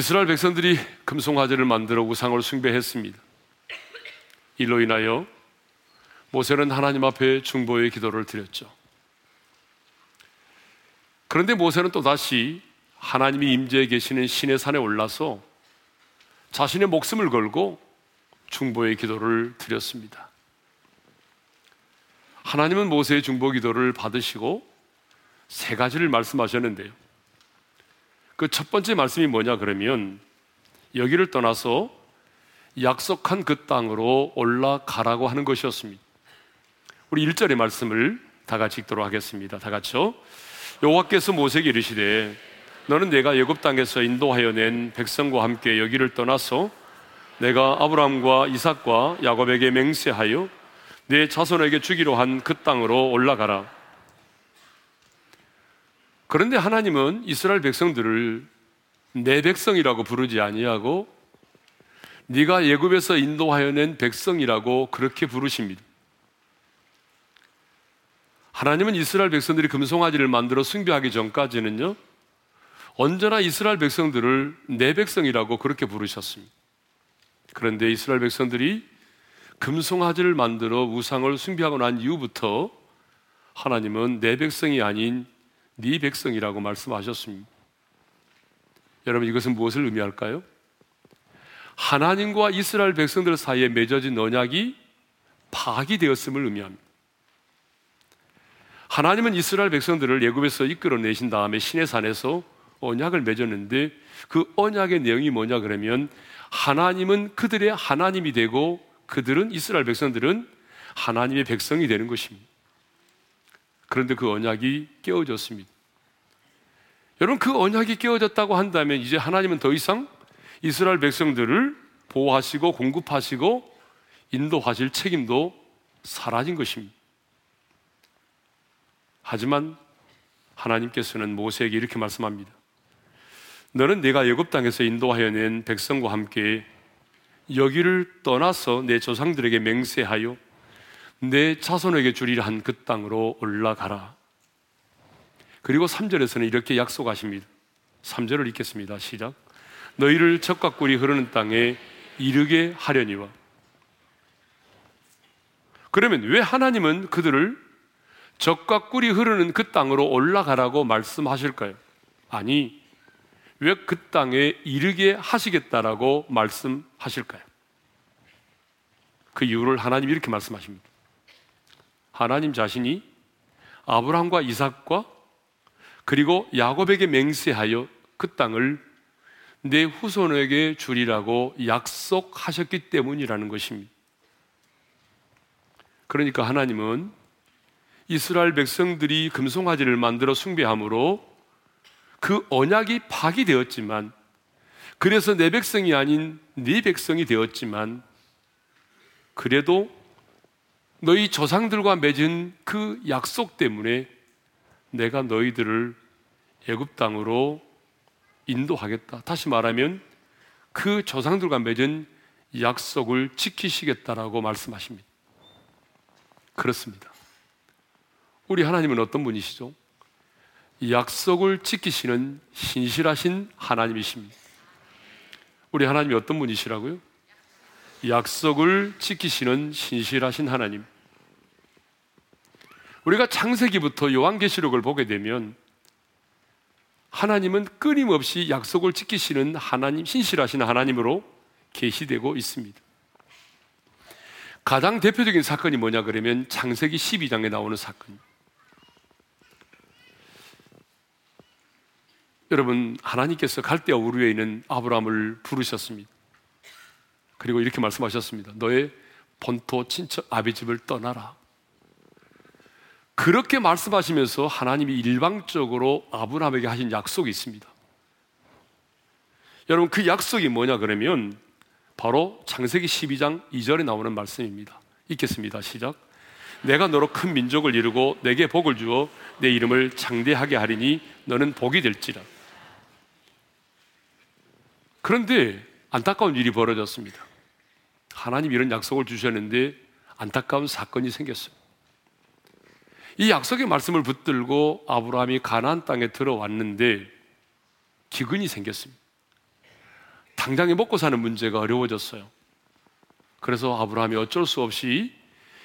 이스라엘 백성들이 금송화제를 만들어 우상을 숭배했습니다. 이로 인하여 모세는 하나님 앞에 중보의 기도를 드렸죠. 그런데 모세는 또다시 하나님이 임재해 계시는 신의 산에 올라서 자신의 목숨을 걸고 중보의 기도를 드렸습니다. 하나님은 모세의 중보 기도를 받으시고 세 가지를 말씀하셨는데요. 그 첫 번째 말씀이 뭐냐 그러면 여기를 떠나서 약속한 그 땅으로 올라가라고 하는 것이었습니다. 우리 1절의 말씀을 다 같이 읽도록 하겠습니다. 다 같이요. 여호와께서 모세에게 이르시되 너는 내가 애굽 땅에서 인도하여 낸 백성과 함께 여기를 떠나서 내가 아브라함과 이삭과 야곱에게 맹세하여 내 자손에게 주기로 한 그 땅으로 올라가라. 그런데 하나님은 이스라엘 백성들을 내 백성이라고 부르지 아니하고 네가 예굽에서 인도하여 낸 백성이라고 그렇게 부르십니다. 하나님은 이스라엘 백성들이 금송아지를 만들어 숭배하기 전까지는요, 언제나 이스라엘 백성들을 내 백성이라고 그렇게 부르셨습니다. 그런데 이스라엘 백성들이 금송아지를 만들어 우상을 숭배하고 난 이후부터 하나님은 내 백성이 아닌 네 백성이라고 말씀하셨습니다. 여러분 이것은 무엇을 의미할까요? 하나님과 이스라엘 백성들 사이에 맺어진 언약이 파기되었음을 의미합니다. 하나님은 이스라엘 백성들을 예굽에서 이끌어내신 다음에 신의 산에서 언약을 맺었는데 그 언약의 내용이 뭐냐 그러면 하나님은 그들의 하나님이 되고 그들은 이스라엘 백성들은 하나님의 백성이 되는 것입니다. 그런데 그 언약이 깨어졌습니다. 여러분 그 언약이 깨어졌다고 한다면 이제 하나님은 더 이상 이스라엘 백성들을 보호하시고 공급하시고 인도하실 책임도 사라진 것입니다. 하지만 하나님께서는 모세에게 이렇게 말씀합니다. 너는 내가 애굽 땅에서 인도하여 낸 백성과 함께 여기를 떠나서 내 조상들에게 맹세하여 내 자손에게 주리라 한 그 땅으로 올라가라. 그리고 3절에서는 이렇게 약속하십니다. 3절을 읽겠습니다. 시작. 너희를 적과 꿀이 흐르는 땅에 이르게 하려니와. 그러면 왜 하나님은 그들을 적과 꿀이 흐르는 그 땅으로 올라가라고 말씀하실까요? 아니, 왜 그 땅에 이르게 하시겠다라고 말씀하실까요? 그 이유를 하나님이 이렇게 말씀하십니다. 하나님 자신이 아브라함과 이삭과 그리고 야곱에게 맹세하여 그 땅을 내 후손에게 주리라고 약속하셨기 때문이라는 것입니다. 그러니까 하나님은 이스라엘 백성들이 금송아지를 만들어 숭배함으로 그 언약이 파기되었지만 그래서 내 백성이 아닌 네 백성이 되었지만 그래도 너희 조상들과 맺은 그 약속 때문에 내가 너희들을 애굽 땅으로 인도하겠다. 다시 말하면 그 조상들과 맺은 약속을 지키시겠다라고 말씀하십니다. 그렇습니다. 우리 하나님은 어떤 분이시죠? 약속을 지키시는 신실하신 하나님이십니다. 우리 하나님이 어떤 분이시라고요? 약속을 지키시는 신실하신 하나님. 우리가 창세기부터 요한계시록을 보게 되면 하나님은 끊임없이 약속을 지키시는 하나님, 신실하신 하나님으로 계시되고 있습니다. 가장 대표적인 사건이 뭐냐 그러면 창세기 12장에 나오는 사건입니다. 여러분 하나님께서 갈대아 우르에 있는 아브라함을 부르셨습니다. 그리고 이렇게 말씀하셨습니다. 너의 본토 친척 아비 집을 떠나라. 그렇게 말씀하시면서 하나님이 일방적으로 아브라함에게 하신 약속이 있습니다. 여러분 그 약속이 뭐냐 그러면 바로 창세기 12장 2절에 나오는 말씀입니다. 읽겠습니다. 시작. 내가 너로 큰 민족을 이루고 내게 복을 주어 내 이름을 장대하게 하리니 너는 복이 될지라. 그런데 안타까운 일이 벌어졌습니다. 하나님 이런 약속을 주셨는데 안타까운 사건이 생겼어요. 이 약속의 말씀을 붙들고 아브라함이 가나안 땅에 들어왔는데 기근이 생겼습니다. 당장에 먹고 사는 문제가 어려워졌어요. 그래서 아브라함이 어쩔 수 없이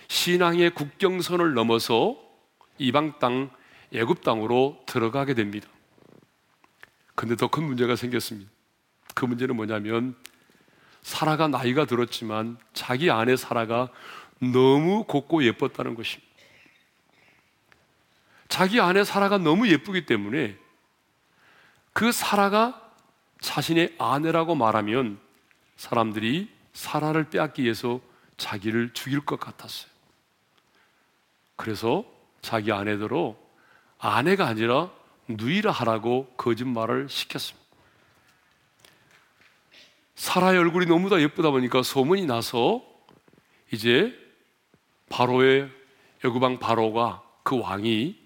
신앙의 국경선을 넘어서 이방 땅 애굽 땅으로 들어가게 됩니다. 근데 더 큰 문제가 생겼습니다. 그 문제는 뭐냐면 사라가 나이가 들었지만 자기 아내 사라가 너무 곱고 예뻤다는 것입니다. 자기 아내 사라가 너무 예쁘기 때문에 그 사라가 자신의 아내라고 말하면 사람들이 사라를 빼앗기 위해서 자기를 죽일 것 같았어요. 그래서 자기 아내대로 아내가 아니라 누이라 하라고 거짓말을 시켰습니다. 사라의 얼굴이 너무나 예쁘다 보니까 소문이 나서 이제 바로의 여구방 바로가 그 왕이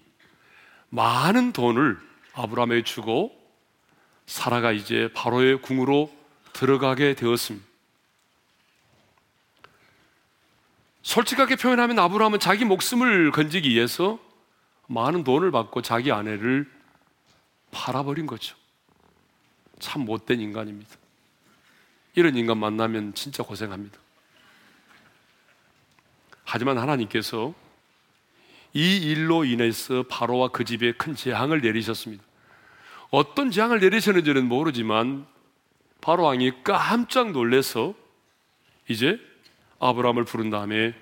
많은 돈을 아브라함에 주고 사라가 이제 바로의 궁으로 들어가게 되었습니다. 솔직하게 표현하면 아브라함은 자기 목숨을 건지기 위해서 많은 돈을 받고 자기 아내를 팔아버린 거죠. 참 못된 인간입니다. 이런 인간 만나면 진짜 고생합니다. 하지만 하나님께서 이 일로 인해서 바로와 그 집에 큰 재앙을 내리셨습니다. 어떤 재앙을 내리셨는지는 모르지만 바로 왕이 깜짝 놀래서 이제 아브라함을 부른 다음에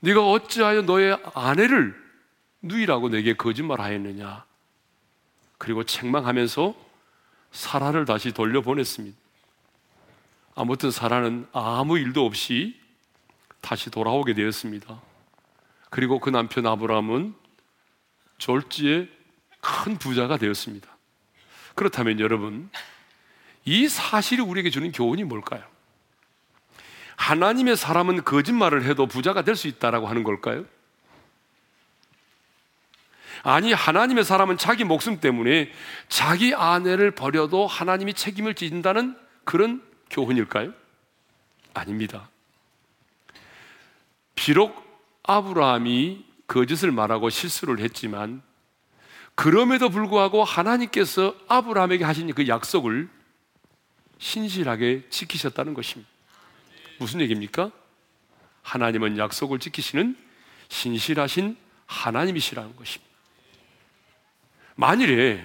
네가 어찌하여 너의 아내를 누이라고 내게 거짓말하였느냐? 그리고 책망하면서 사라를 다시 돌려보냈습니다. 아무튼 사라는 아무 일도 없이 다시 돌아오게 되었습니다. 그리고 그 남편 아브라함은 졸지에 큰 부자가 되었습니다. 그렇다면 여러분, 이 사실이 우리에게 주는 교훈이 뭘까요? 하나님의 사람은 거짓말을 해도 부자가 될 수 있다라고 하는 걸까요? 아니, 하나님의 사람은 자기 목숨 때문에 자기 아내를 버려도 하나님이 책임을 진다는 그런 교훈일까요? 아닙니다. 비록 아브라함이 거짓을 말하고 실수를 했지만 그럼에도 불구하고 하나님께서 아브라함에게 하신 그 약속을 신실하게 지키셨다는 것입니다. 무슨 얘기입니까? 하나님은 약속을 지키시는 신실하신 하나님이시라는 것입니다. 만일에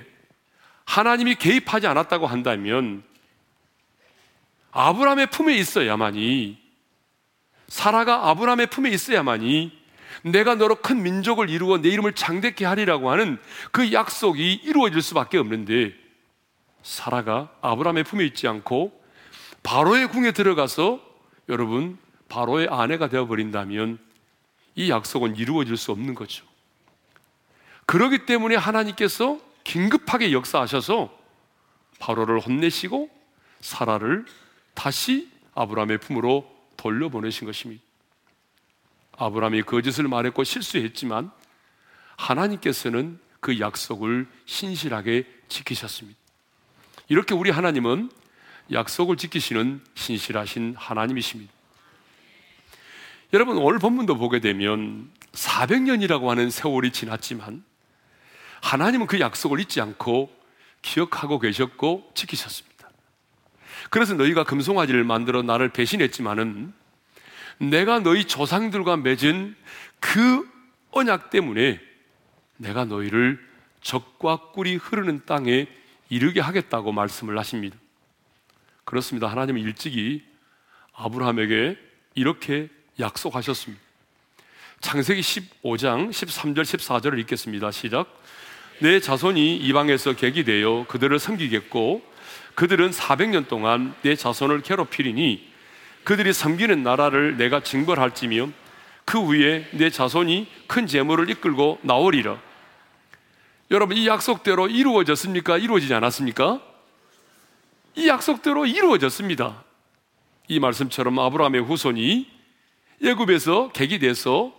하나님이 개입하지 않았다고 한다면 아브라함의 품에 있어야만이 사라가 아브라함의 품에 있어야만이 내가 너로 큰 민족을 이루어 내 이름을 장대케 하리라고 하는 그 약속이 이루어질 수밖에 없는데 사라가 아브라함의 품에 있지 않고 바로의 궁에 들어가서 여러분 바로의 아내가 되어 버린다면 이 약속은 이루어질 수 없는 거죠. 그러기 때문에 하나님께서 긴급하게 역사하셔서 바로를 혼내시고 사라를 다시 아브라함의 품으로 돌려보내신 것입니다. 아브라함이 거짓을 말했고 실수했지만 하나님께서는 그 약속을 신실하게 지키셨습니다. 이렇게 우리 하나님은 약속을 지키시는 신실하신 하나님이십니다. 여러분, 오늘 본문도 보게 되면 400년이라고 하는 세월이 지났지만 하나님은 그 약속을 잊지 않고 기억하고 계셨고 지키셨습니다. 그래서 너희가 금송아지를 만들어 나를 배신했지만은 내가 너희 조상들과 맺은 그 언약 때문에 내가 너희를 적과 꿀이 흐르는 땅에 이르게 하겠다고 말씀을 하십니다. 그렇습니다. 하나님은 일찍이 아브라함에게 이렇게 약속하셨습니다. 창세기 15장 13절 14절을 읽겠습니다. 시작. 내 자손이 이방에서 객이 되어 그들을 섬기겠고 그들은 400년 동안 내 자손을 괴롭히리니 그들이 섬기는 나라를 내가 징벌할지며 그 위에 내 자손이 큰 재물을 이끌고 나오리라. 여러분 이 약속대로 이루어졌습니까? 이루어지지 않았습니까? 이 약속대로 이루어졌습니다. 이 말씀처럼 아브라함의 후손이 예굽에서 객이 돼서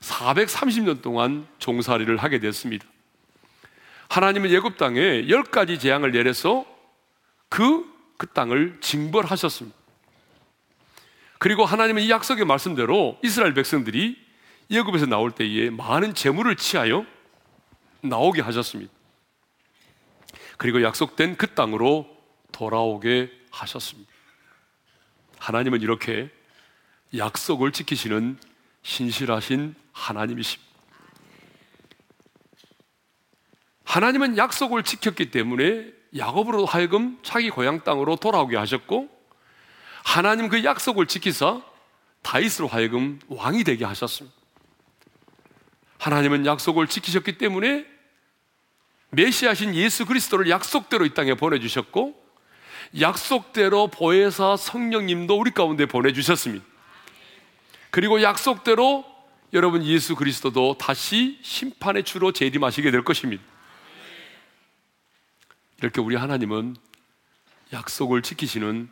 430년 동안 종살이를 하게 됐습니다. 하나님은 예굽 땅에 열 가지 재앙을 내려서 그, 그 땅을 징벌하셨습니다. 그리고 하나님은 이 약속의 말씀대로 이스라엘 백성들이 예굽에서 나올 때에 많은 재물을 취하여 나오게 하셨습니다. 그리고 약속된 그 땅으로 돌아오게 하셨습니다. 하나님은 이렇게 약속을 지키시는 신실하신 하나님이십니다. 하나님은 약속을 지켰기 때문에 야곱으로 하여금 자기 고향 땅으로 돌아오게 하셨고 하나님 그 약속을 지키사 다윗으로 하여금 왕이 되게 하셨습니다. 하나님은 약속을 지키셨기 때문에 메시아신 예수 그리스도를 약속대로 이 땅에 보내주셨고 약속대로 보혜사 성령님도 우리 가운데 보내주셨습니다. 그리고 약속대로 여러분 예수 그리스도도 다시 심판의 주로 재림하시게 될 것입니다. 이렇게 우리 하나님은 약속을 지키시는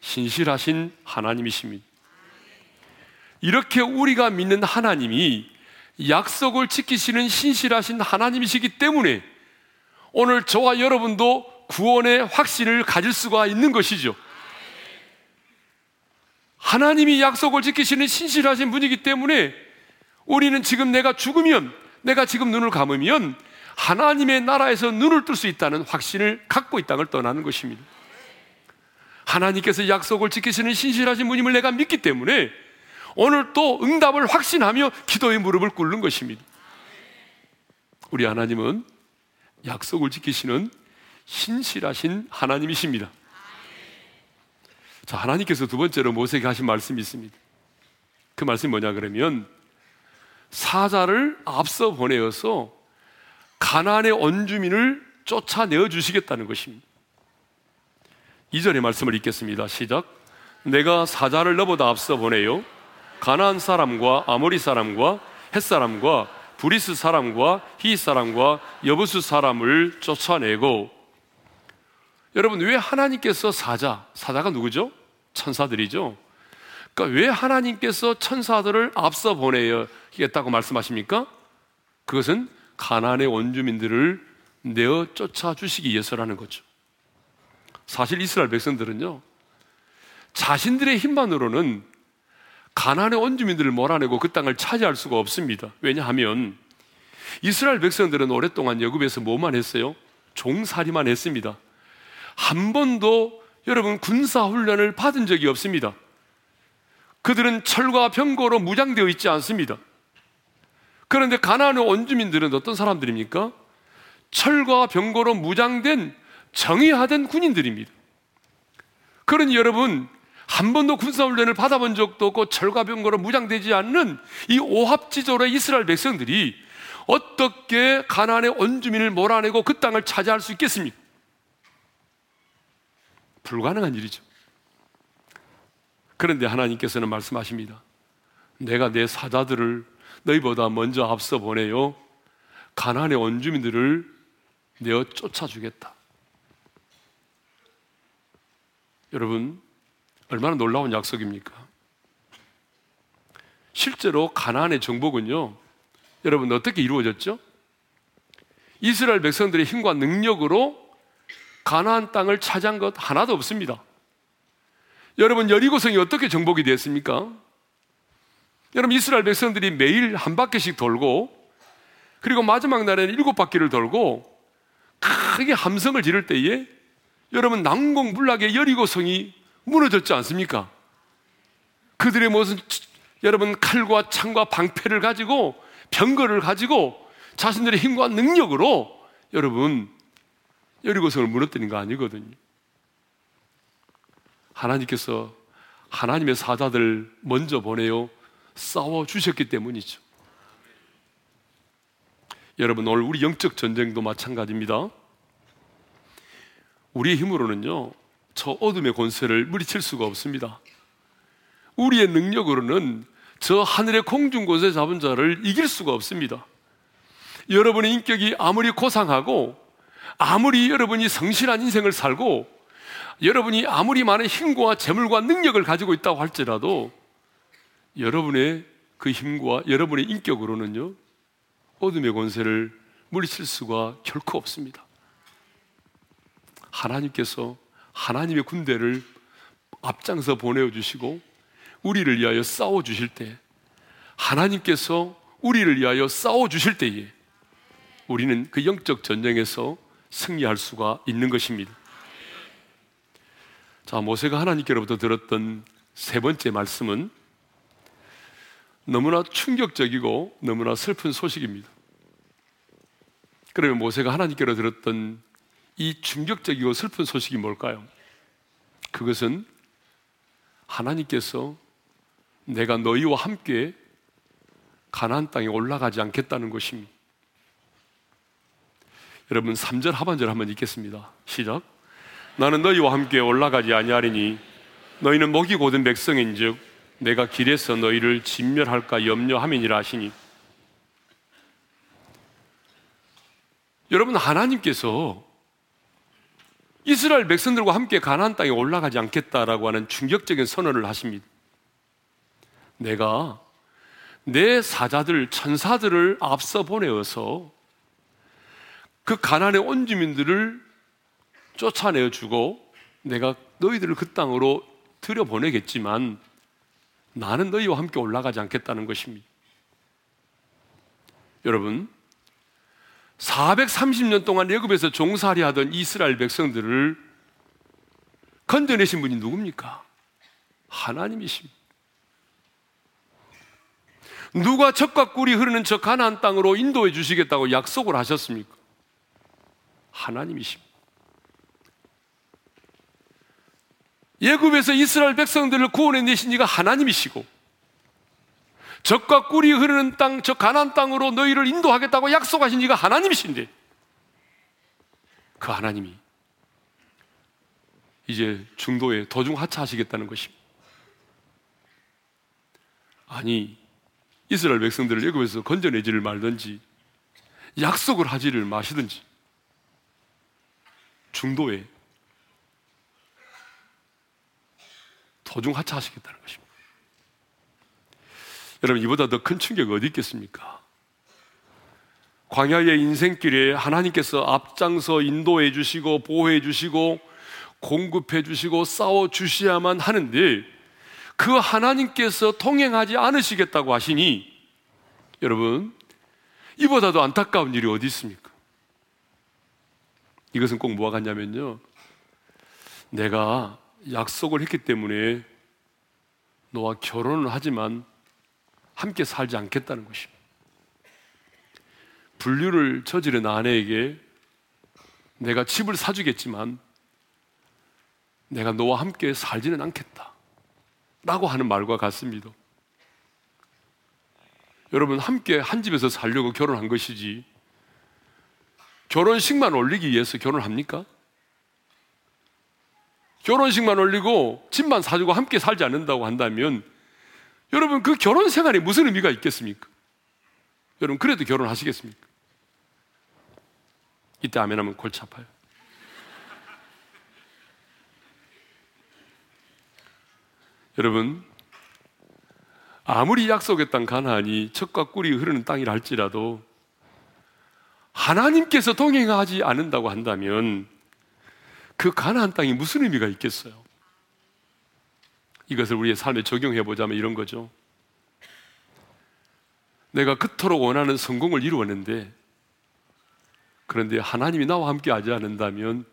신실하신 하나님이십니다. 이렇게 우리가 믿는 하나님이 약속을 지키시는 신실하신 하나님이시기 때문에 오늘 저와 여러분도 구원의 확신을 가질 수가 있는 것이죠. 하나님이 약속을 지키시는 신실하신 분이기 때문에 우리는 지금 내가 죽으면, 내가 지금 눈을 감으면 하나님의 나라에서 눈을 뜰 수 있다는 확신을 갖고 이 땅을 떠나는 것입니다. 하나님께서 약속을 지키시는 신실하신 분임을 내가 믿기 때문에 오늘 또 응답을 확신하며 기도의 무릎을 꿇는 것입니다. 우리 하나님은 약속을 지키시는 신실하신 하나님이십니다. 자, 하나님께서 두 번째로 모세에게 하신 말씀이 있습니다. 그 말씀이 뭐냐 그러면 사자를 앞서 보내어서 가나안의 원주민을 쫓아내어 주시겠다는 것입니다. 이절의 말씀을 읽겠습니다. 시작. 내가 사자를 너보다 앞서 보내요. 가나안 사람과 아모리 사람과 햇 사람과 브리스 사람과 히 사람과 여부수 사람을 쫓아내고 여러분 왜 하나님께서 사자 사자가 누구죠? 천사들이죠. 그러니까 왜 하나님께서 천사들을 앞서 보내야겠다고 말씀하십니까? 그것은 가나안의 원주민들을 내어 쫓아 주시기 위해서라는 거죠. 사실 이스라엘 백성들은요 자신들의 힘만으로는 가나안의 원주민들을 몰아내고 그 땅을 차지할 수가 없습니다. 왜냐하면 이스라엘 백성들은 오랫동안 여굽에서 뭐만 했어요? 종살이만 했습니다. 한 번도 여러분 군사 훈련을 받은 적이 없습니다. 그들은 철과 병거로 무장되어 있지 않습니다. 그런데 가나안의 원주민들은 어떤 사람들입니까? 철과 병거로 무장된 정의하던 군인들입니다. 그러니 여러분 한 번도 군사훈련을 받아본 적도 없고 철가병거로 무장되지 않는 이 오합지졸의 이스라엘 백성들이 어떻게 가나안의 원주민을 몰아내고 그 땅을 차지할 수 있겠습니까? 불가능한 일이죠. 그런데 하나님께서는 말씀하십니다. 내가 내 사자들을 너희보다 먼저 앞서 보내요. 가나안의 원주민들을 내어 쫓아주겠다. 여러분, 얼마나 놀라운 약속입니까? 실제로 가나안의 정복은요. 여러분 어떻게 이루어졌죠? 이스라엘 백성들의 힘과 능력으로 가나안 땅을 차지한 것 하나도 없습니다. 여러분 여리고성이 어떻게 정복이 됐습니까? 여러분 이스라엘 백성들이 매일 한 바퀴씩 돌고 그리고 마지막 날에는 일곱 바퀴를 돌고 크게 함성을 지를 때에 여러분 난공불락의 여리고성이 무너졌지 않습니까? 그들의 무슨 여러분 칼과 창과 방패를 가지고 병거를 가지고 자신들의 힘과 능력으로 여러분 여리고성을 무너뜨린 거 아니거든요. 하나님께서 하나님의 사자들 먼저 보내요 싸워 주셨기 때문이죠. 여러분 오늘 우리 영적 전쟁도 마찬가지입니다. 우리의 힘으로는요 저 어둠의 권세를 물리칠 수가 없습니다. 우리의 능력으로는 저 하늘의 공중 곳에 잡은 자를 이길 수가 없습니다. 여러분의 인격이 아무리 고상하고 아무리 여러분이 성실한 인생을 살고 여러분이 아무리 많은 힘과 재물과 능력을 가지고 있다고 할지라도 여러분의 그 힘과 여러분의 인격으로는요 어둠의 권세를 물리칠 수가 결코 없습니다. 하나님께서 하나님의 군대를 앞장서 보내어 주시고 우리를 위하여 싸워 주실 때 하나님께서 우리를 위하여 싸워 주실 때에 우리는 그 영적 전쟁에서 승리할 수가 있는 것입니다. 자, 모세가 하나님께로부터 들었던 세 번째 말씀은 너무나 충격적이고 너무나 슬픈 소식입니다. 그러면 모세가 하나님께로 들었던 이 충격적이고 슬픈 소식이 뭘까요? 그것은 하나님께서 내가 너희와 함께 가나안 땅에 올라가지 않겠다는 것입니다. 여러분 3절 하반절 한번 읽겠습니다. 시작. 나는 너희와 함께 올라가지 아니하리니 너희는 목이 고든 백성인즉 내가 길에서 너희를 진멸할까 염려함이니라 하시니 여러분 하나님께서 이스라엘 백성들과 함께 가나안 땅에 올라가지 않겠다라고 하는 충격적인 선언을 하십니다. 내가 내 사자들 천사들을 앞서 보내어서 그 가난의 온 주민들을 쫓아내어 주고 내가 너희들을 그 땅으로 들여보내겠지만 나는 너희와 함께 올라가지 않겠다는 것입니다. 여러분, 430년 동안 애굽에서 종살이 하던 이스라엘 백성들을 건져내신 분이 누굽니까? 하나님이십니다. 누가 젖과 꿀이 흐르는 저 가나안 땅으로 인도해 주시겠다고 약속을 하셨습니까? 하나님이십니다. 예굽에서 이스라엘 백성들을 구원해 내신 이가 하나님이시고 적과 꿀이 흐르는 땅, 저 가난 땅으로 너희를 인도하겠다고 약속하신 이가 하나님이신데 그 하나님이 이제 중도에 도중 하차하시겠다는 것입니다. 아니 이스라엘 백성들을 예굽에서 건져내지를 말든지 약속을 하지를 마시든지 중도에 도중 하차하시겠다는 것입니다. 여러분, 이보다 더 큰 충격이 어디 있겠습니까? 광야의 인생길에 하나님께서 앞장서 인도해 주시고 보호해 주시고 공급해 주시고 싸워 주셔야만 하는데 그 하나님께서 통행하지 않으시겠다고 하시니 여러분 이보다도 안타까운 일이 어디 있습니까? 이것은 꼭 뭐가 같냐면요. 내가 약속을 했기 때문에 너와 결혼을 하지만 함께 살지 않겠다는 것입니다. 분류를 저지른 아내에게 내가 집을 사주겠지만 내가 너와 함께 살지는 않겠다. 라고 하는 말과 같습니다. 여러분, 함께 한 집에서 살려고 결혼한 것이지 결혼식만 올리기 위해서 결혼합니까? 결혼식만 올리고 집만 사주고 함께 살지 않는다고 한다면 여러분 그 결혼 생활에 무슨 의미가 있겠습니까? 여러분 그래도 결혼하시겠습니까? 이때 아멘하면 골치 아파요. 여러분 아무리 약속했던 가나안이 척과 꿀이 흐르는 땅이라 할지라도 하나님께서 동행하지 않는다고 한다면 그 가나안 땅이 무슨 의미가 있겠어요? 이것을 우리의 삶에 적용해 보자면 이런 거죠. 내가 그토록 원하는 성공을 이루었는데 그런데 하나님이 나와 함께 하지 않는다면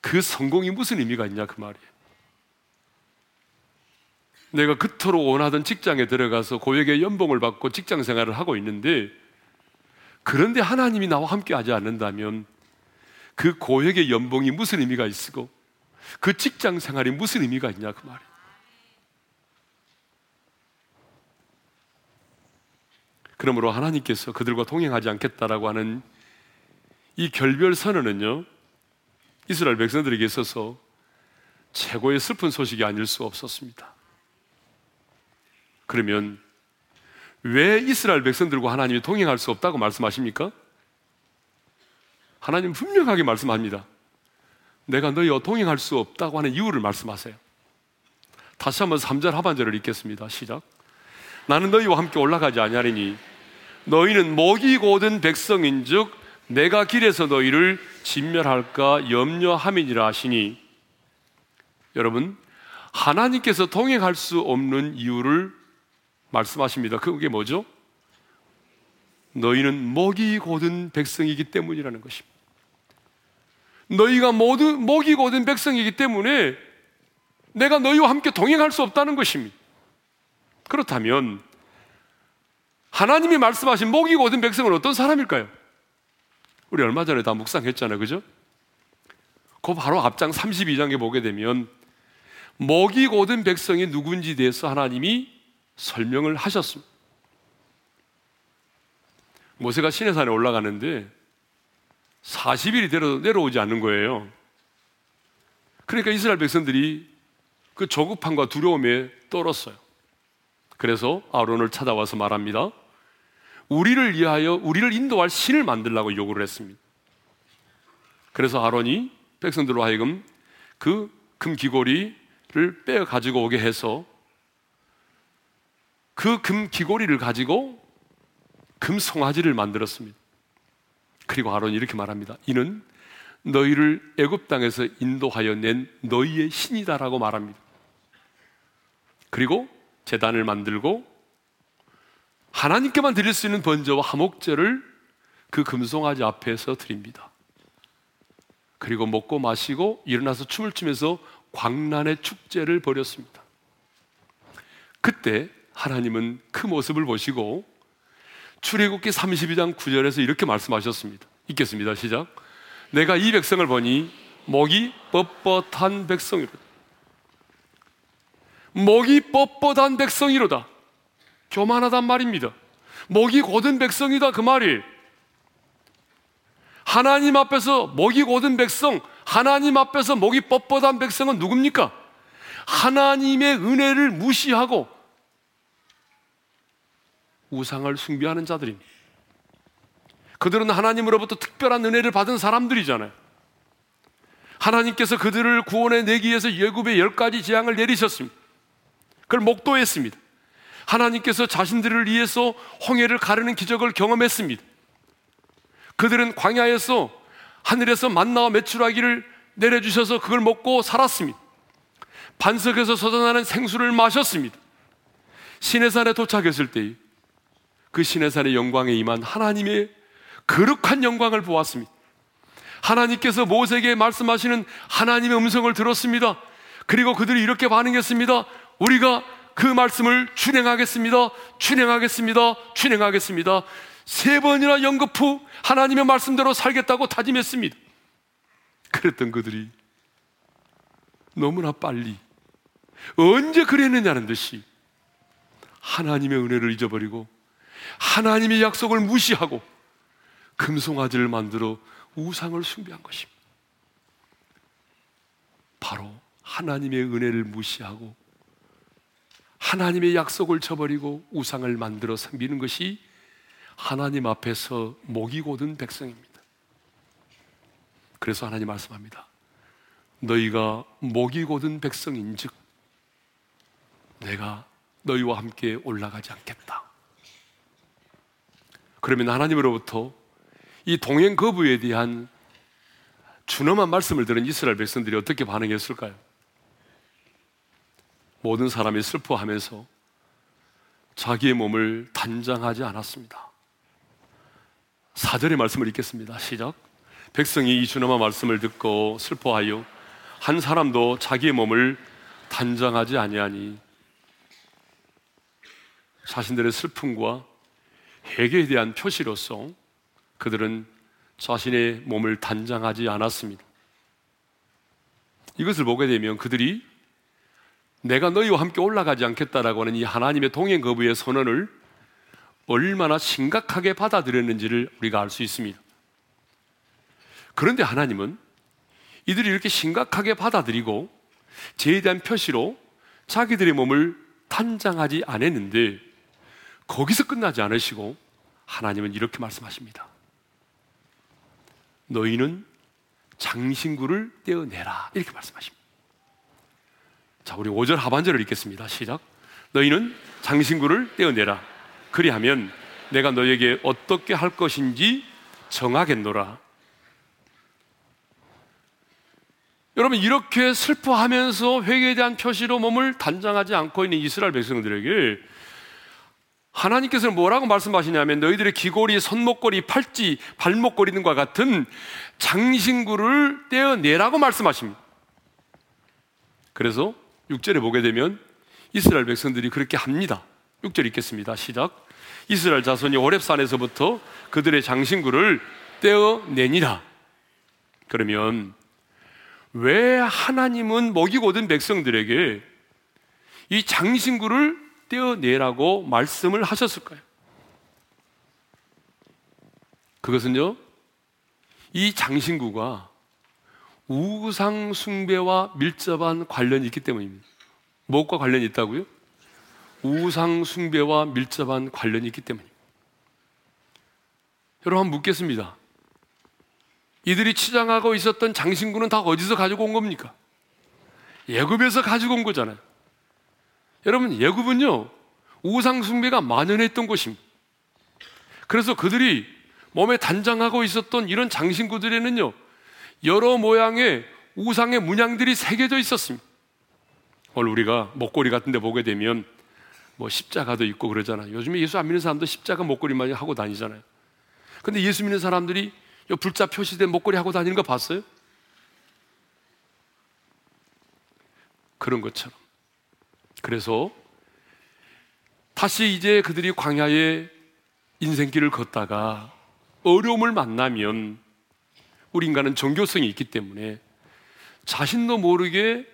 그 성공이 무슨 의미가 있냐 그 말이에요. 내가 그토록 원하던 직장에 들어가서 고액의 연봉을 받고 직장 생활을 하고 있는데 그런데 하나님이 나와 함께 하지 않는다면 그 고액의 연봉이 무슨 의미가 있고 그 직장 생활이 무슨 의미가 있냐 그 말이에요. 그러므로 하나님께서 그들과 동행하지 않겠다라고 하는 이 결별 선언은요, 이스라엘 백성들에게 있어서 최고의 슬픈 소식이 아닐 수 없었습니다. 그러면 왜 이스라엘 백성들과 하나님이 동행할 수 없다고 말씀하십니까? 하나님 분명하게 말씀합니다. 내가 너희와 동행할 수 없다고 하는 이유를 말씀하세요. 다시 한번 3절 하반절을 읽겠습니다. 시작. 나는 너희와 함께 올라가지 아니하리니 너희는 목이 고든 백성인즉 내가 길에서 너희를 진멸할까 염려함이니라 하시니 여러분 하나님께서 동행할 수 없는 이유를 말씀하십니다. 그게 뭐죠? 너희는 목이 고든 백성이기 때문이라는 것입니다. 너희가 모두 목이 고든 백성이기 때문에 내가 너희와 함께 동행할 수 없다는 것입니다. 그렇다면 하나님이 말씀하신 목이 고든 백성은 어떤 사람일까요? 우리 얼마 전에 다 묵상했잖아요. 그죠? 그 바로 앞장 32장에 보게 되면 목이 고든 백성이 누군지 대해서 하나님이 설명을 하셨습니다. 모세가 시내산에 올라가는데 40일이 내려오지 않는 거예요. 그러니까 이스라엘 백성들이 그 조급함과 두려움에 떨었어요. 그래서 아론을 찾아와서 말합니다. 우리를 위하여 우리를 인도할 신을 만들라고 요구를 했습니다. 그래서 아론이 백성들로 하여금 그 금귀고리를 빼어 가지고 오게 해서 그 금귀고리를 가지고 금 송아지를 만들었습니다. 그리고 아론이 이렇게 말합니다. 이는 너희를 애굽 땅에서 인도하여 낸 너희의 신이다라고 말합니다. 그리고 재단을 만들고 하나님께만 드릴 수 있는 번제와 화목제를 그 금송아지 앞에서 드립니다. 그리고 먹고 마시고 일어나서 춤을 추면서 광란의 축제를 벌였습니다. 그때 하나님은 그 모습을 보시고 출애굽기 32장 9절에서 이렇게 말씀하셨습니다. 읽겠습니다. 시작. 내가 이 백성을 보니 목이 뻣뻣한 백성이로다. 목이 뻣뻣한 백성이로다. 교만하단 말입니다. 목이 고든 백성이다 그 말이. 하나님 앞에서 목이 고든 백성, 하나님 앞에서 목이 뻣뻣한 백성은 누굽니까? 하나님의 은혜를 무시하고 우상을 숭배하는 자들입니다. 그들은 하나님으로부터 특별한 은혜를 받은 사람들이잖아요. 하나님께서 그들을 구원해 내기 위해서 예굽의 열 가지 재앙을 내리셨습니다. 그걸 목도했습니다. 하나님께서 자신들을 위해서 홍해를 가르는 기적을 경험했습니다. 그들은 광야에서 하늘에서 만나와 메추라기를 내려주셔서 그걸 먹고 살았습니다. 반석에서 솟아나는 생수를 마셨습니다. 시내산에 도착했을 때 그 시내산의 영광에 임한 하나님의 거룩한 영광을 보았습니다. 하나님께서 모세에게 말씀하시는 하나님의 음성을 들었습니다. 그리고 그들이 이렇게 반응했습니다. 우리가 그 말씀을 준행하겠습니다. 준행하겠습니다. 준행하겠습니다. 세 번이나 연급 후 하나님의 말씀대로 살겠다고 다짐했습니다. 그랬던 그들이 너무나 빨리 언제 그랬느냐는 듯이 하나님의 은혜를 잊어버리고 하나님의 약속을 무시하고 금송아지를 만들어 우상을 숭배한 것입니다. 바로 하나님의 은혜를 무시하고 하나님의 약속을 저버리고 우상을 만들어 섬기는 것이 하나님 앞에서 목이 고든 백성입니다. 그래서 하나님 말씀합니다. 너희가 목이 고든 백성인즉 내가 너희와 함께 올라가지 않겠다. 그러면 하나님으로부터 이 동행 거부에 대한 준엄한 말씀을 들은 이스라엘 백성들이 어떻게 반응했을까요? 모든 사람이 슬퍼하면서 자기의 몸을 단장하지 않았습니다. 사절의 말씀을 읽겠습니다. 시작. 백성이 이 준엄한 말씀을 듣고 슬퍼하여 한 사람도 자기의 몸을 단장하지 아니하니 자신들의 슬픔과 회개에 대한 표시로서 그들은 자신의 몸을 단장하지 않았습니다. 이것을 보게 되면 그들이 내가 너희와 함께 올라가지 않겠다라고 하는 이 하나님의 동행 거부의 선언을 얼마나 심각하게 받아들였는지를 우리가 알 수 있습니다. 그런데 하나님은 이들이 이렇게 심각하게 받아들이고 죄에 대한 표시로 자기들의 몸을 탄장하지 않았는데 거기서 끝나지 않으시고 하나님은 이렇게 말씀하십니다. 너희는 장신구를 떼어내라. 이렇게 말씀하십니다. 자, 우리 5절 하반절을 읽겠습니다. 시작. 너희는 장신구를 떼어내라. 그리하면 내가 너에게 어떻게 할 것인지 정하겠노라. 여러분, 이렇게 슬퍼하면서 회개에 대한 표시로 몸을 단장하지 않고 있는 이스라엘 백성들에게 하나님께서는 뭐라고 말씀하시냐면 너희들의 귀고리, 손목걸이, 팔찌, 발목걸이 등과 같은 장신구를 떼어내라고 말씀하십니다. 그래서 6절에 보게 되면 이스라엘 백성들이 그렇게 합니다. 6절 읽겠습니다. 시작. 이스라엘 자손이 오렙산에서부터 그들의 장신구를 떼어내니라. 그러면 왜 하나님은 먹이고 든 백성들에게 이 장신구를 떼어내라고 말씀을 하셨을까요? 그것은요, 이 장신구가 우상 숭배와 밀접한 관련이 있기 때문입니다. 무엇과 관련이 있다고요? 우상 숭배와 밀접한 관련이 있기 때문입니다. 여러분 한번 묻겠습니다. 이들이 치장하고 있었던 장신구는 다 어디서 가지고 온 겁니까? 예굽에서 가지고 온 거잖아요. 여러분 예굽은요 우상 숭배가 만연했던 곳입니다. 그래서 그들이 몸에 단장하고 있었던 이런 장신구들에는요 여러 모양의 우상의 문양들이 새겨져 있었습니다. 오늘 우리가 목걸이 같은 데 보게 되면 뭐 십자가도 있고 그러잖아요. 요즘에 예수 안 믿는 사람도 십자가 목걸이 많이 하고 다니잖아요. 근데 예수 믿는 사람들이 요 불자 표시된 목걸이 하고 다니는 거 봤어요? 그런 것처럼. 그래서 다시 이제 그들이 광야의 인생길을 걷다가 어려움을 만나면 우리 인간은 종교성이 있기 때문에 자신도 모르게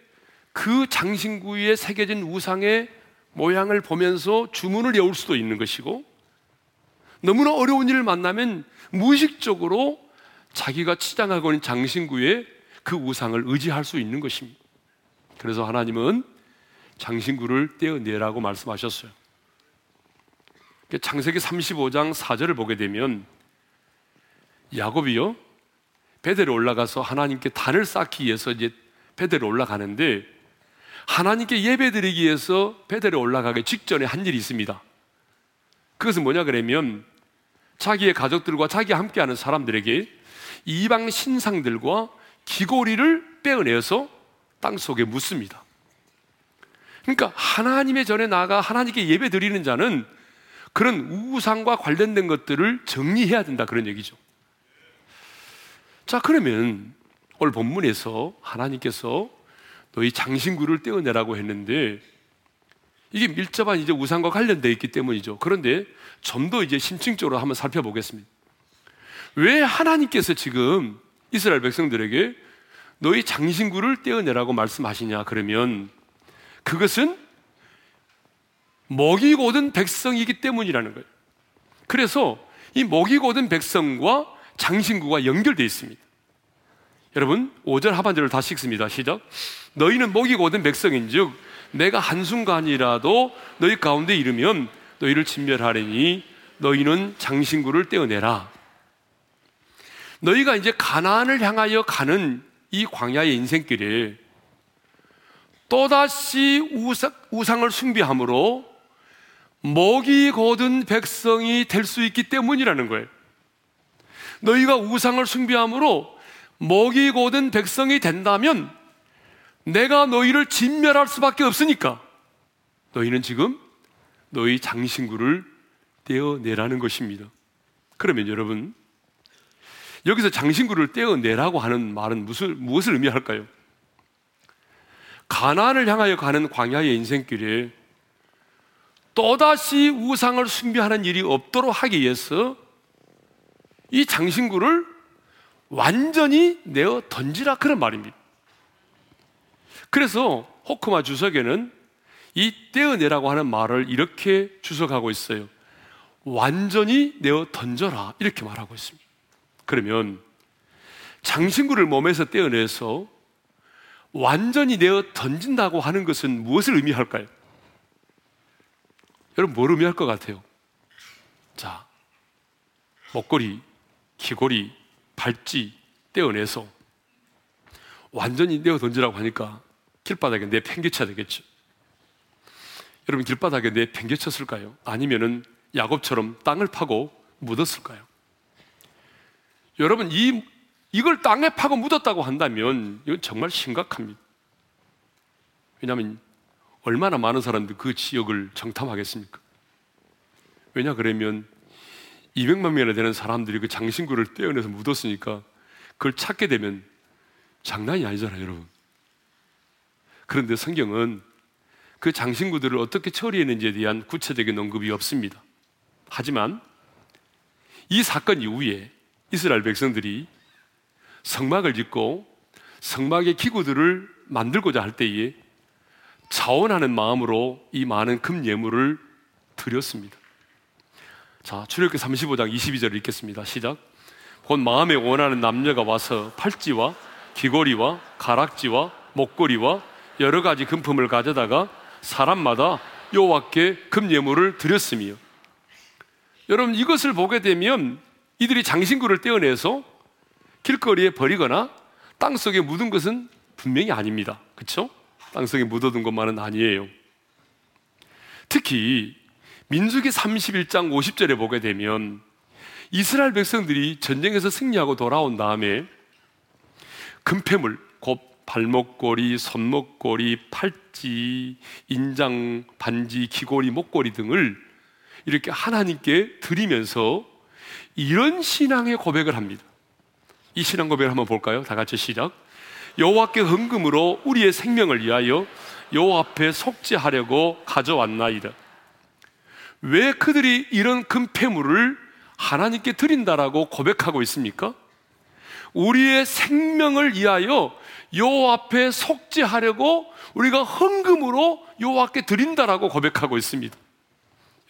그 장신구에 새겨진 우상의 모양을 보면서 주문을 외울 수도 있는 것이고 너무나 어려운 일을 만나면 무의식적으로 자기가 치장하고 있는 장신구에 그 우상을 의지할 수 있는 것입니다. 그래서 하나님은 장신구를 떼어내라고 말씀하셨어요. 창세기 35장 4절을 보게 되면 야곱이요 베델에 올라가서 하나님께 단을 쌓기 위해서 이제 베델에 올라가는데 하나님께 예배드리기 위해서 베델에 올라가기 직전에 한 일이 있습니다. 그것은 뭐냐 그러면 자기의 가족들과 자기 함께하는 사람들에게 이방 신상들과 귀고리를 빼어내서 땅 속에 묻습니다. 그러니까 하나님의 전에 나가 하나님께 예배 드리는 자는 그런 우상과 관련된 것들을 정리해야 된다 그런 얘기죠. 자, 그러면 오늘 본문에서 하나님께서 너희 장신구를 떼어내라고 했는데 이게 밀접한 이제 우상과 관련되어 있기 때문이죠. 그런데 좀 더 이제 심층적으로 한번 살펴보겠습니다. 왜 하나님께서 지금 이스라엘 백성들에게 너희 장신구를 떼어내라고 말씀하시냐? 그러면 그것은 먹이 고 든 백성이기 때문이라는 거예요. 그래서 이 먹이 고 든 백성과 장신구가 연결되어 있습니다. 여러분, 5절 하반절을 다시 읽습니다. 시작. 너희는 먹이 고 든 백성인 즉, 내가 한순간이라도 너희 가운데 이르면 너희를 진멸하리니 너희는 장신구를 떼어내라. 너희가 이제 가나안을 향하여 가는 이 광야의 인생길에 또다시 우상, 우상 을 숭배함으로 먹이 고든 백성이 될 수 있기 때문이라는 거예요. 너희가 우상을 숭배함으로 먹이 고든 백성이 된다면 내가 너희를 진멸할 수밖에 없으니까 너희는 지금 너희 장신구를 떼어내라는 것입니다. 그러면 여러분 여기서 장신구를 떼어내라고 하는 말은 무슨, 무엇을 의미할까요? 가나안을 향하여 가는 광야의 인생길에 또다시 우상을 숭배하는 일이 없도록 하기 위해서 이 장신구를 완전히 내어 던지라 그런 말입니다. 그래서 호크마 주석에는 이 떼어내라고 하는 말을 이렇게 주석하고 있어요. 완전히 내어 던져라 이렇게 말하고 있습니다. 그러면 장신구를 몸에서 떼어내서 완전히 내어 던진다고 하는 것은 무엇을 의미할까요? 여러분 뭘 의미할 것 같아요? 자, 목걸이, 귀걸이, 발찌 떼어내서 완전히 내어 던지라고 하니까 길바닥에 내팽개쳐야 되겠죠. 여러분 길바닥에 내팽개쳤을까요? 아니면은 야곱처럼 땅을 파고 묻었을까요? 여러분 이 이걸 땅에 파고 묻었다고 한다면 이건 정말 심각합니다. 왜냐하면 얼마나 많은 사람들이 그 지역을 정탐하겠습니까? 왜냐 그러면 200만 명이나 되는 사람들이 그 장신구를 떼어내서 묻었으니까 그걸 찾게 되면 장난이 아니잖아요, 여러분. 그런데 성경은 그 장신구들을 어떻게 처리했는지에 대한 구체적인 언급이 없습니다. 하지만 이 사건 이후에 이스라엘 백성들이 성막을 짓고 성막의 기구들을 만들고자 할 때에 자원하는 마음으로 이 많은 금 예물을 드렸습니다. 자, 출애굽기 35장 22절을 읽겠습니다. 시작. 곧 마음에 원하는 남녀가 와서 팔찌와 귀걸이와 가락지와 목걸이와 여러 가지 금품을 가져다가 사람마다 여호와께 금 예물을 드렸으며 여러분 이것을 보게 되면 이들이 장신구를 떼어내서 길거리에 버리거나 땅 속에 묻은 것은 분명히 아닙니다. 그렇죠? 땅 속에 묻어둔 것만은 아니에요. 특히 민수기 31장 50절에 보게 되면 이스라엘 백성들이 전쟁에서 승리하고 돌아온 다음에 금패물, 곧 발목걸이, 손목걸이, 팔찌, 인장, 반지, 귀걸이, 목걸이 등을 이렇게 하나님께 드리면서 이런 신앙의 고백을 합니다. 이 신앙 고백을 한번 볼까요? 다 같이 시작. 여호와께 헌금으로 우리의 생명을 위하여 여호와 앞에 속죄하려고 가져왔나이다. 왜 그들이 이런 금패물을 하나님께 드린다라고 고백하고 있습니까? 우리의 생명을 위하여 여호와 앞에 속죄하려고 우리가 헌금으로 여호와께 드린다라고 고백하고 있습니다.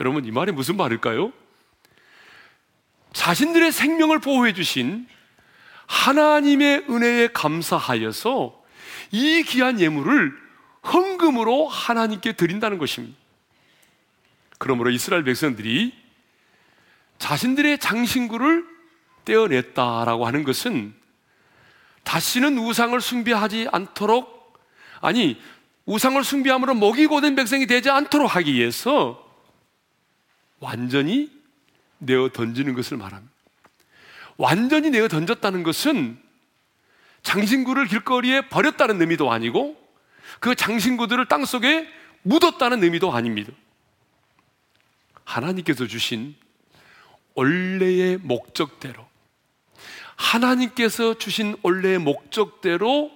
여러분 이 말이 무슨 말일까요? 자신들의 생명을 보호해 주신 하나님의 은혜에 감사하여서 이 귀한 예물을 헌금으로 하나님께 드린다는 것입니다. 그러므로 이스라엘 백성들이 자신들의 장신구를 떼어냈다라고 하는 것은 다시는 우상을 숭배하지 않도록 아니 우상을 숭배함으로 목이 고된 백성이 되지 않도록 하기 위해서 완전히 내어 던지는 것을 말합니다. 완전히 내어 던졌다는 것은 장신구를 길거리에 버렸다는 의미도 아니고 그 장신구들을 땅 속에 묻었다는 의미도 아닙니다. 하나님께서 주신 원래의 목적대로 하나님께서 주신 원래의 목적대로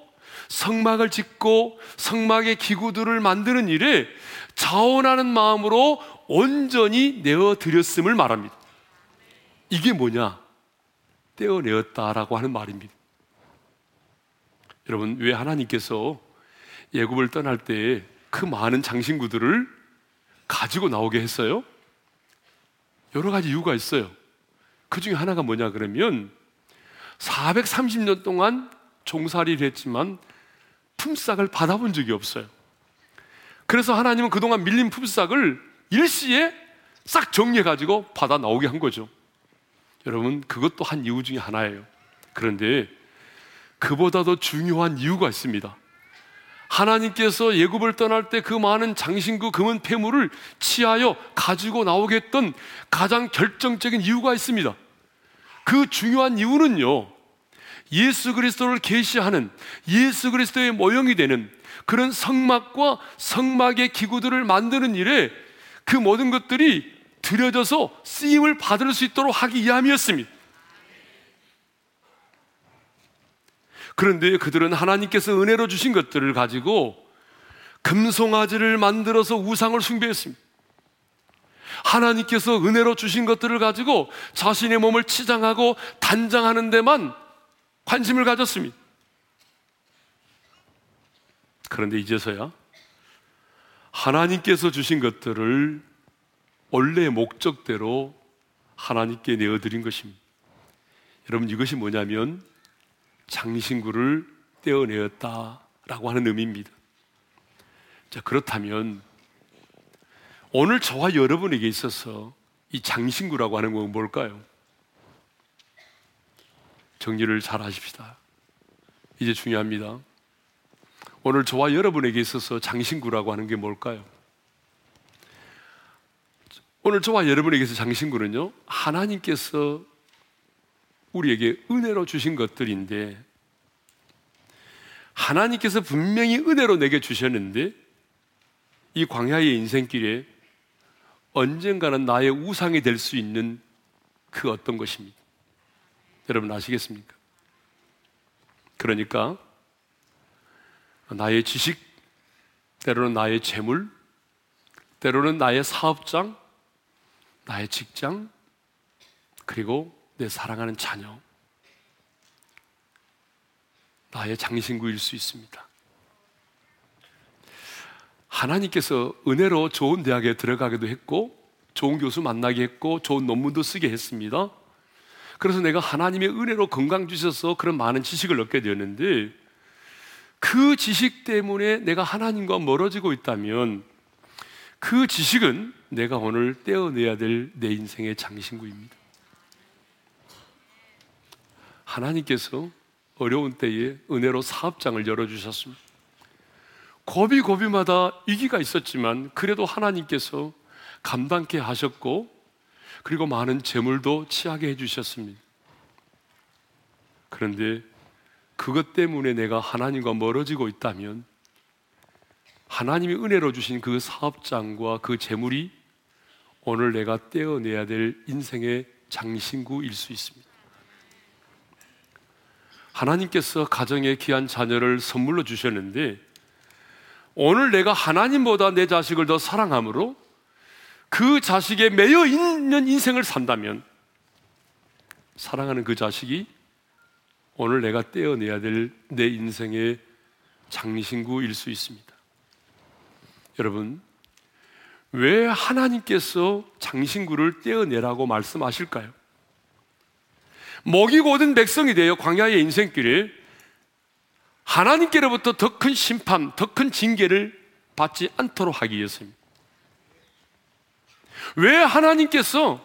성막을 짓고 성막의 기구들을 만드는 일에 자원하는 마음으로 온전히 내어 드렸음을 말합니다. 이게 뭐냐? 떼어내었다라고 하는 말입니다. 여러분, 왜 하나님께서 예굽을 떠날 때 그 많은 장신구들을 가지고 나오게 했어요? 여러 가지 이유가 있어요. 그 중에 하나가 뭐냐 그러면 430년 동안 종살이를 했지만 품삯을 받아본 적이 없어요. 그래서 하나님은 그동안 밀린 품삯을 일시에 싹 정리해가지고 받아 나오게 한 거죠. 여러분, 그것도 한 이유 중에 하나예요. 그런데 그보다 도 중요한 이유가 있습니다. 하나님께서 예굽을 떠날 때 그 많은 장신구 금은 폐물을 취하여 가지고 나오게 했던 가장 결정적인 이유가 있습니다. 그 중요한 이유는요. 예수 그리스도를 계시하는 예수 그리스도의 모형이 되는 그런 성막과 성막의 기구들을 만드는 일에 그 모든 것들이 들여져서 쓰임을 받을 수 있도록 하기 위함이었습니다. 그런데 그들은 하나님께서 은혜로 주신 것들을 가지고 금송아지를 만들어서 우상을 숭배했습니다. 하나님께서 은혜로 주신 것들을 가지고 자신의 몸을 치장하고 단장하는 데만 관심을 가졌습니다. 그런데 이제서야 하나님께서 주신 것들을 원래의 목적대로 하나님께 내어드린 것입니다. 여러분 이것이 뭐냐면 장신구를 떼어내었다라고 하는 의미입니다. 자, 그렇다면 오늘 저와 여러분에게 있어서 이 장신구라고 하는 건 뭘까요? 정리를 잘 하십시다. 이제 중요합니다. 오늘 저와 여러분에게 있어서 장신구라고 하는 게 뭘까요? 오늘 저와 여러분에게서 장신구는요, 하나님께서 우리에게 은혜로 주신 것들인데, 하나님께서 분명히 은혜로 내게 주셨는데, 이 광야의 인생길에 언젠가는 나의 우상이 될 수 있는 그 어떤 것입니다. 여러분 아시겠습니까? 그러니까 나의 지식, 때로는 나의 재물, 때로는 나의 사업장, 나의 직장, 그리고 내 사랑하는 자녀, 나의 장신구일 수 있습니다. 하나님께서 은혜로 좋은 대학에 들어가기도 했고, 좋은 교수 만나게 했고, 좋은 논문도 쓰게 했습니다. 그래서 내가 하나님의 은혜로 건강 주셔서 그런 많은 지식을 얻게 되었는데, 그 지식 때문에 내가 하나님과 멀어지고 있다면, 그 지식은 내가 오늘 떼어내야 될 내 인생의 장신구입니다. 하나님께서 어려운 때에 은혜로 사업장을 열어주셨습니다. 고비 고비마다 위기가 있었지만 그래도 하나님께서 감당케 하셨고 그리고 많은 재물도 취하게 해주셨습니다. 그런데 그것 때문에 내가 하나님과 멀어지고 있다면 하나님이 은혜로 주신 그 사업장과 그 재물이 오늘 내가 떼어내야 될 인생의 장신구일 수 있습니다. 하나님께서 가정에 귀한 자녀를 선물로 주셨는데 오늘 내가 하나님보다 내 자식을 더 사랑함으로 그 자식에 매여 있는 인생을 산다면 사랑하는 그 자식이 오늘 내가 떼어내야 될 내 인생의 장신구일 수 있습니다. 여러분, 왜 하나님께서 장신구를 떼어내라고 말씀하실까요? 목이 고든 백성이 되어 광야의 인생길에 하나님께로부터 더 큰 심판, 더 큰 징계를 받지 않도록 하기 위해서입니다. 왜 하나님께서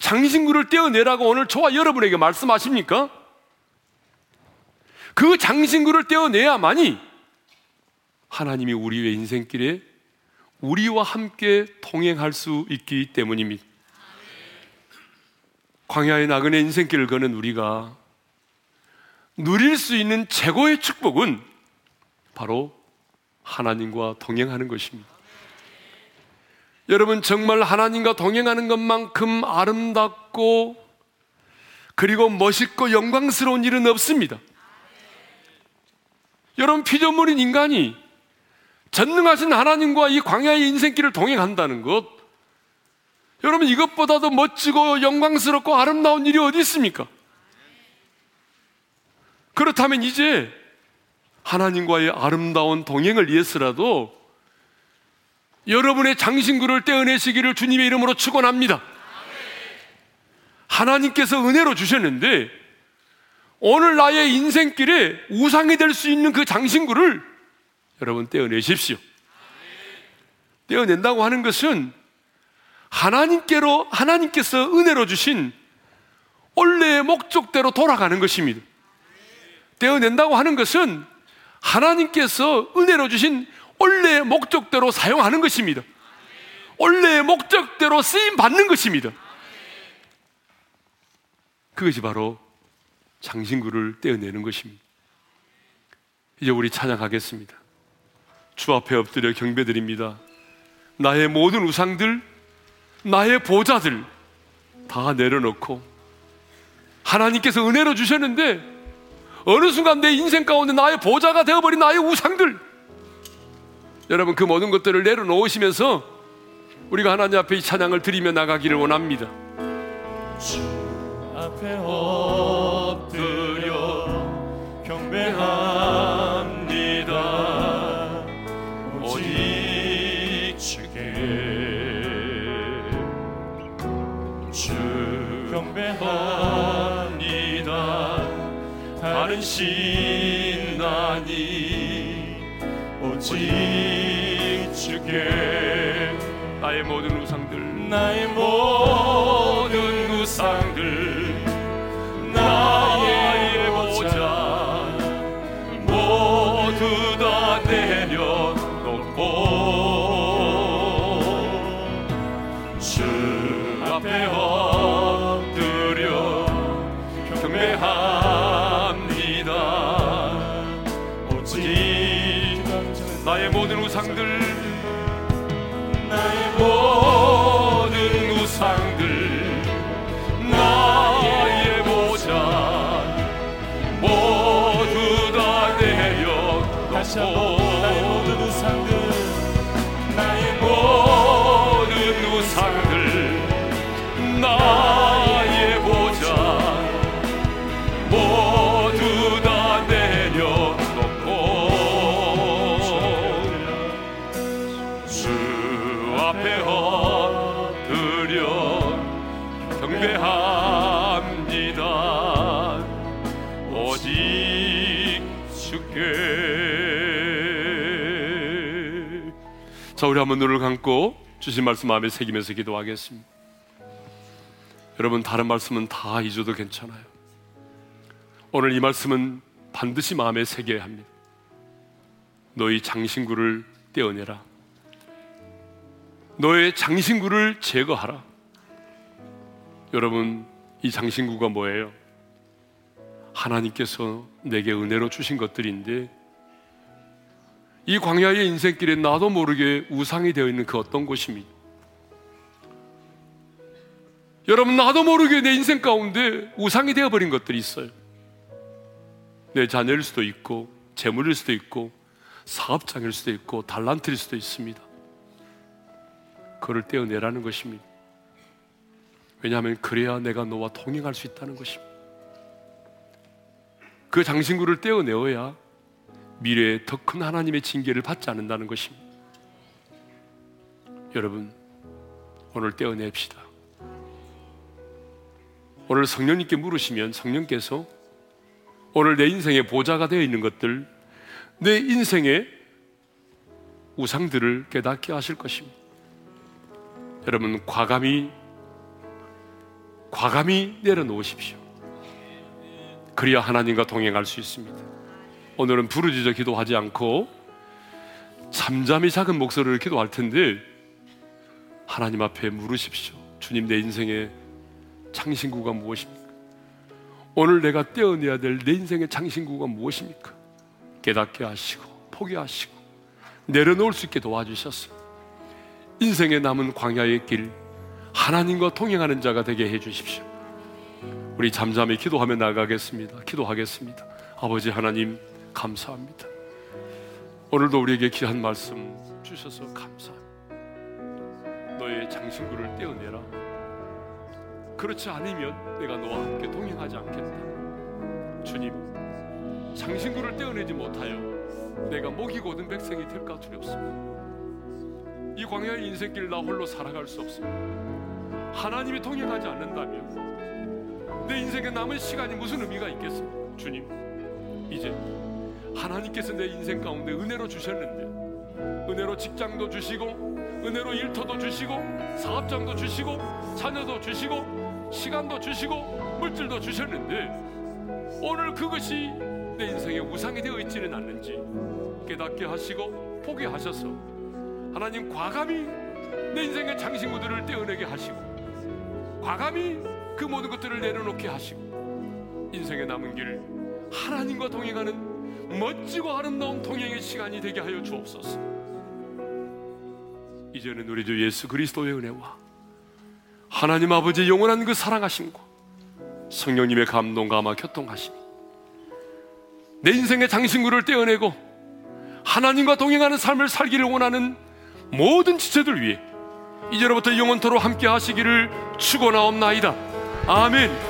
장신구를 떼어내라고 오늘 저와 여러분에게 말씀하십니까? 그 장신구를 떼어내야만이 하나님이 우리의 인생길에 우리와 함께 통행할 수 있기 때문입니다. 광야의 나그네 인생길을 거는 우리가 누릴 수 있는 최고의 축복은 바로 하나님과 동행하는 것입니다. 여러분, 정말 하나님과 동행하는 것만큼 아름답고 그리고 멋있고 영광스러운 일은 없습니다. 여러분, 피조물인 인간이 전능하신 하나님과 이 광야의 인생길을 동행한다는 것, 여러분 이것보다도 멋지고 영광스럽고 아름다운 일이 어디 있습니까? 그렇다면 이제 하나님과의 아름다운 동행을 위해서라도 여러분의 장신구를 떼어내시기를 주님의 이름으로 축원합니다. 하나님께서 은혜로 주셨는데 오늘 나의 인생길에 우상이 될 수 있는 그 장신구를 여러분 떼어내십시오. 떼어낸다고 하는 것은 하나님께로 하나님께서 은혜로 주신 원래의 목적대로 돌아가는 것입니다. 떼어낸다고 하는 것은 하나님께서 은혜로 주신 원래의 목적대로 사용하는 것입니다. 원래의 목적대로 쓰임 받는 것입니다. 그것이 바로 장신구를 떼어내는 것입니다. 이제 우리 찬양하겠습니다. 주 앞에 엎드려 경배드립니다. 나의 모든 우상들, 나의 보좌들 다 내려놓고 하나님께서 은혜로 주셨는데 어느 순간 내 인생 가운데 나의 보좌가 되어버린 나의 우상들 여러분 그 모든 것들을 내려놓으시면서 우리가 하나님 앞에 이 찬양을 드리며 나가기를 원합니다. 주 앞에 엎 신나니 오직 주께 나의 모든 우상들 나의 모든 우상 우리 한번 눈을 감고 주신 말씀 마음에 새기면서 기도하겠습니다. 여러분, 다른 말씀은 다 잊어도 괜찮아요. 오늘 이 말씀은 반드시 마음에 새겨야 합니다. 너희 장신구를 떼어내라. 너의 장신구를 제거하라. 여러분, 이 장신구가 뭐예요? 하나님께서 내게 은혜로 주신 것들인데 이 광야의 인생길에 나도 모르게 우상이 되어 있는 그 어떤 곳입니다. 여러분, 나도 모르게 내 인생 가운데 우상이 되어버린 것들이 있어요. 내 자녀일 수도 있고, 재물일 수도 있고, 사업장일 수도 있고, 달란트일 수도 있습니다. 그를 떼어내라는 것입니다. 왜냐하면 그래야 내가 너와 동행할 수 있다는 것입니다. 그 장신구를 떼어내어야 미래에 더 큰 하나님의 징계를 받지 않는다는 것입니다. 여러분, 오늘 떼어냅시다. 오늘 성령님께 물으시면 성령께서 오늘 내 인생의 보좌가 되어 있는 것들, 내 인생의 우상들을 깨닫게 하실 것입니다. 여러분, 과감히, 과감히 내려놓으십시오. 그래야 하나님과 동행할 수 있습니다. 오늘은 부르짖어 기도하지 않고 잠잠히 작은 목소리를 기도할 텐데 하나님 앞에 물으십시오. 주님 내 인생의 창신구가 무엇입니까? 오늘 내가 떼어내야 될 내 인생의 창신구가 무엇입니까? 깨닫게 하시고 포기하시고 내려놓을 수 있게 도와주셨어. 인생에 남은 광야의 길 하나님과 동행하는 자가 되게 해 주십시오. 우리 잠잠히 기도하며 나가겠습니다. 기도하겠습니다. 아버지 하나님 감사합니다. 오늘도 우리에게 귀한 말씀 주셔서 감사합니다. 너의 장신구를 떼어내라. 그렇지 않으면 내가 너와 함께 동행하지 않겠다. 주님, 장신구를 떼어내지 못하여 내가 목이 고든 백성이 될까 두렵습니다. 이 광야의 인생길 나 홀로 살아갈 수 없습니다. 하나님이 동행하지 않는다면 내 인생에 남은 시간이 무슨 의미가 있겠습니까? 주님, 이제 하나님께서 내 인생 가운데 은혜로 주셨는데 은혜로 직장도 주시고 은혜로 일터도 주시고 사업장도 주시고 자녀도 주시고 시간도 주시고 물질도 주셨는데 오늘 그것이 내 인생의 우상이 되어 있지는 않는지 깨닫게 하시고 포기하셔서 하나님 과감히 내 인생의 장신구들을 떼어내게 하시고 과감히 그 모든 것들을 내려놓게 하시고 인생의 남은 길 하나님과 동행하는 멋지고 아름다운 동행의 시간이 되게 하여 주옵소서. 이제는 우리 주 예수 그리스도의 은혜와 하나님 아버지 영원한 그 사랑하심과 성령님의 감동 감화 교통하심이 내 인생의 장신구를 떼어내고 하나님과 동행하는 삶을 살기를 원하는 모든 지체들 위해 이제로부터 영원토로 함께 하시기를 축원하옵나이다. 아멘.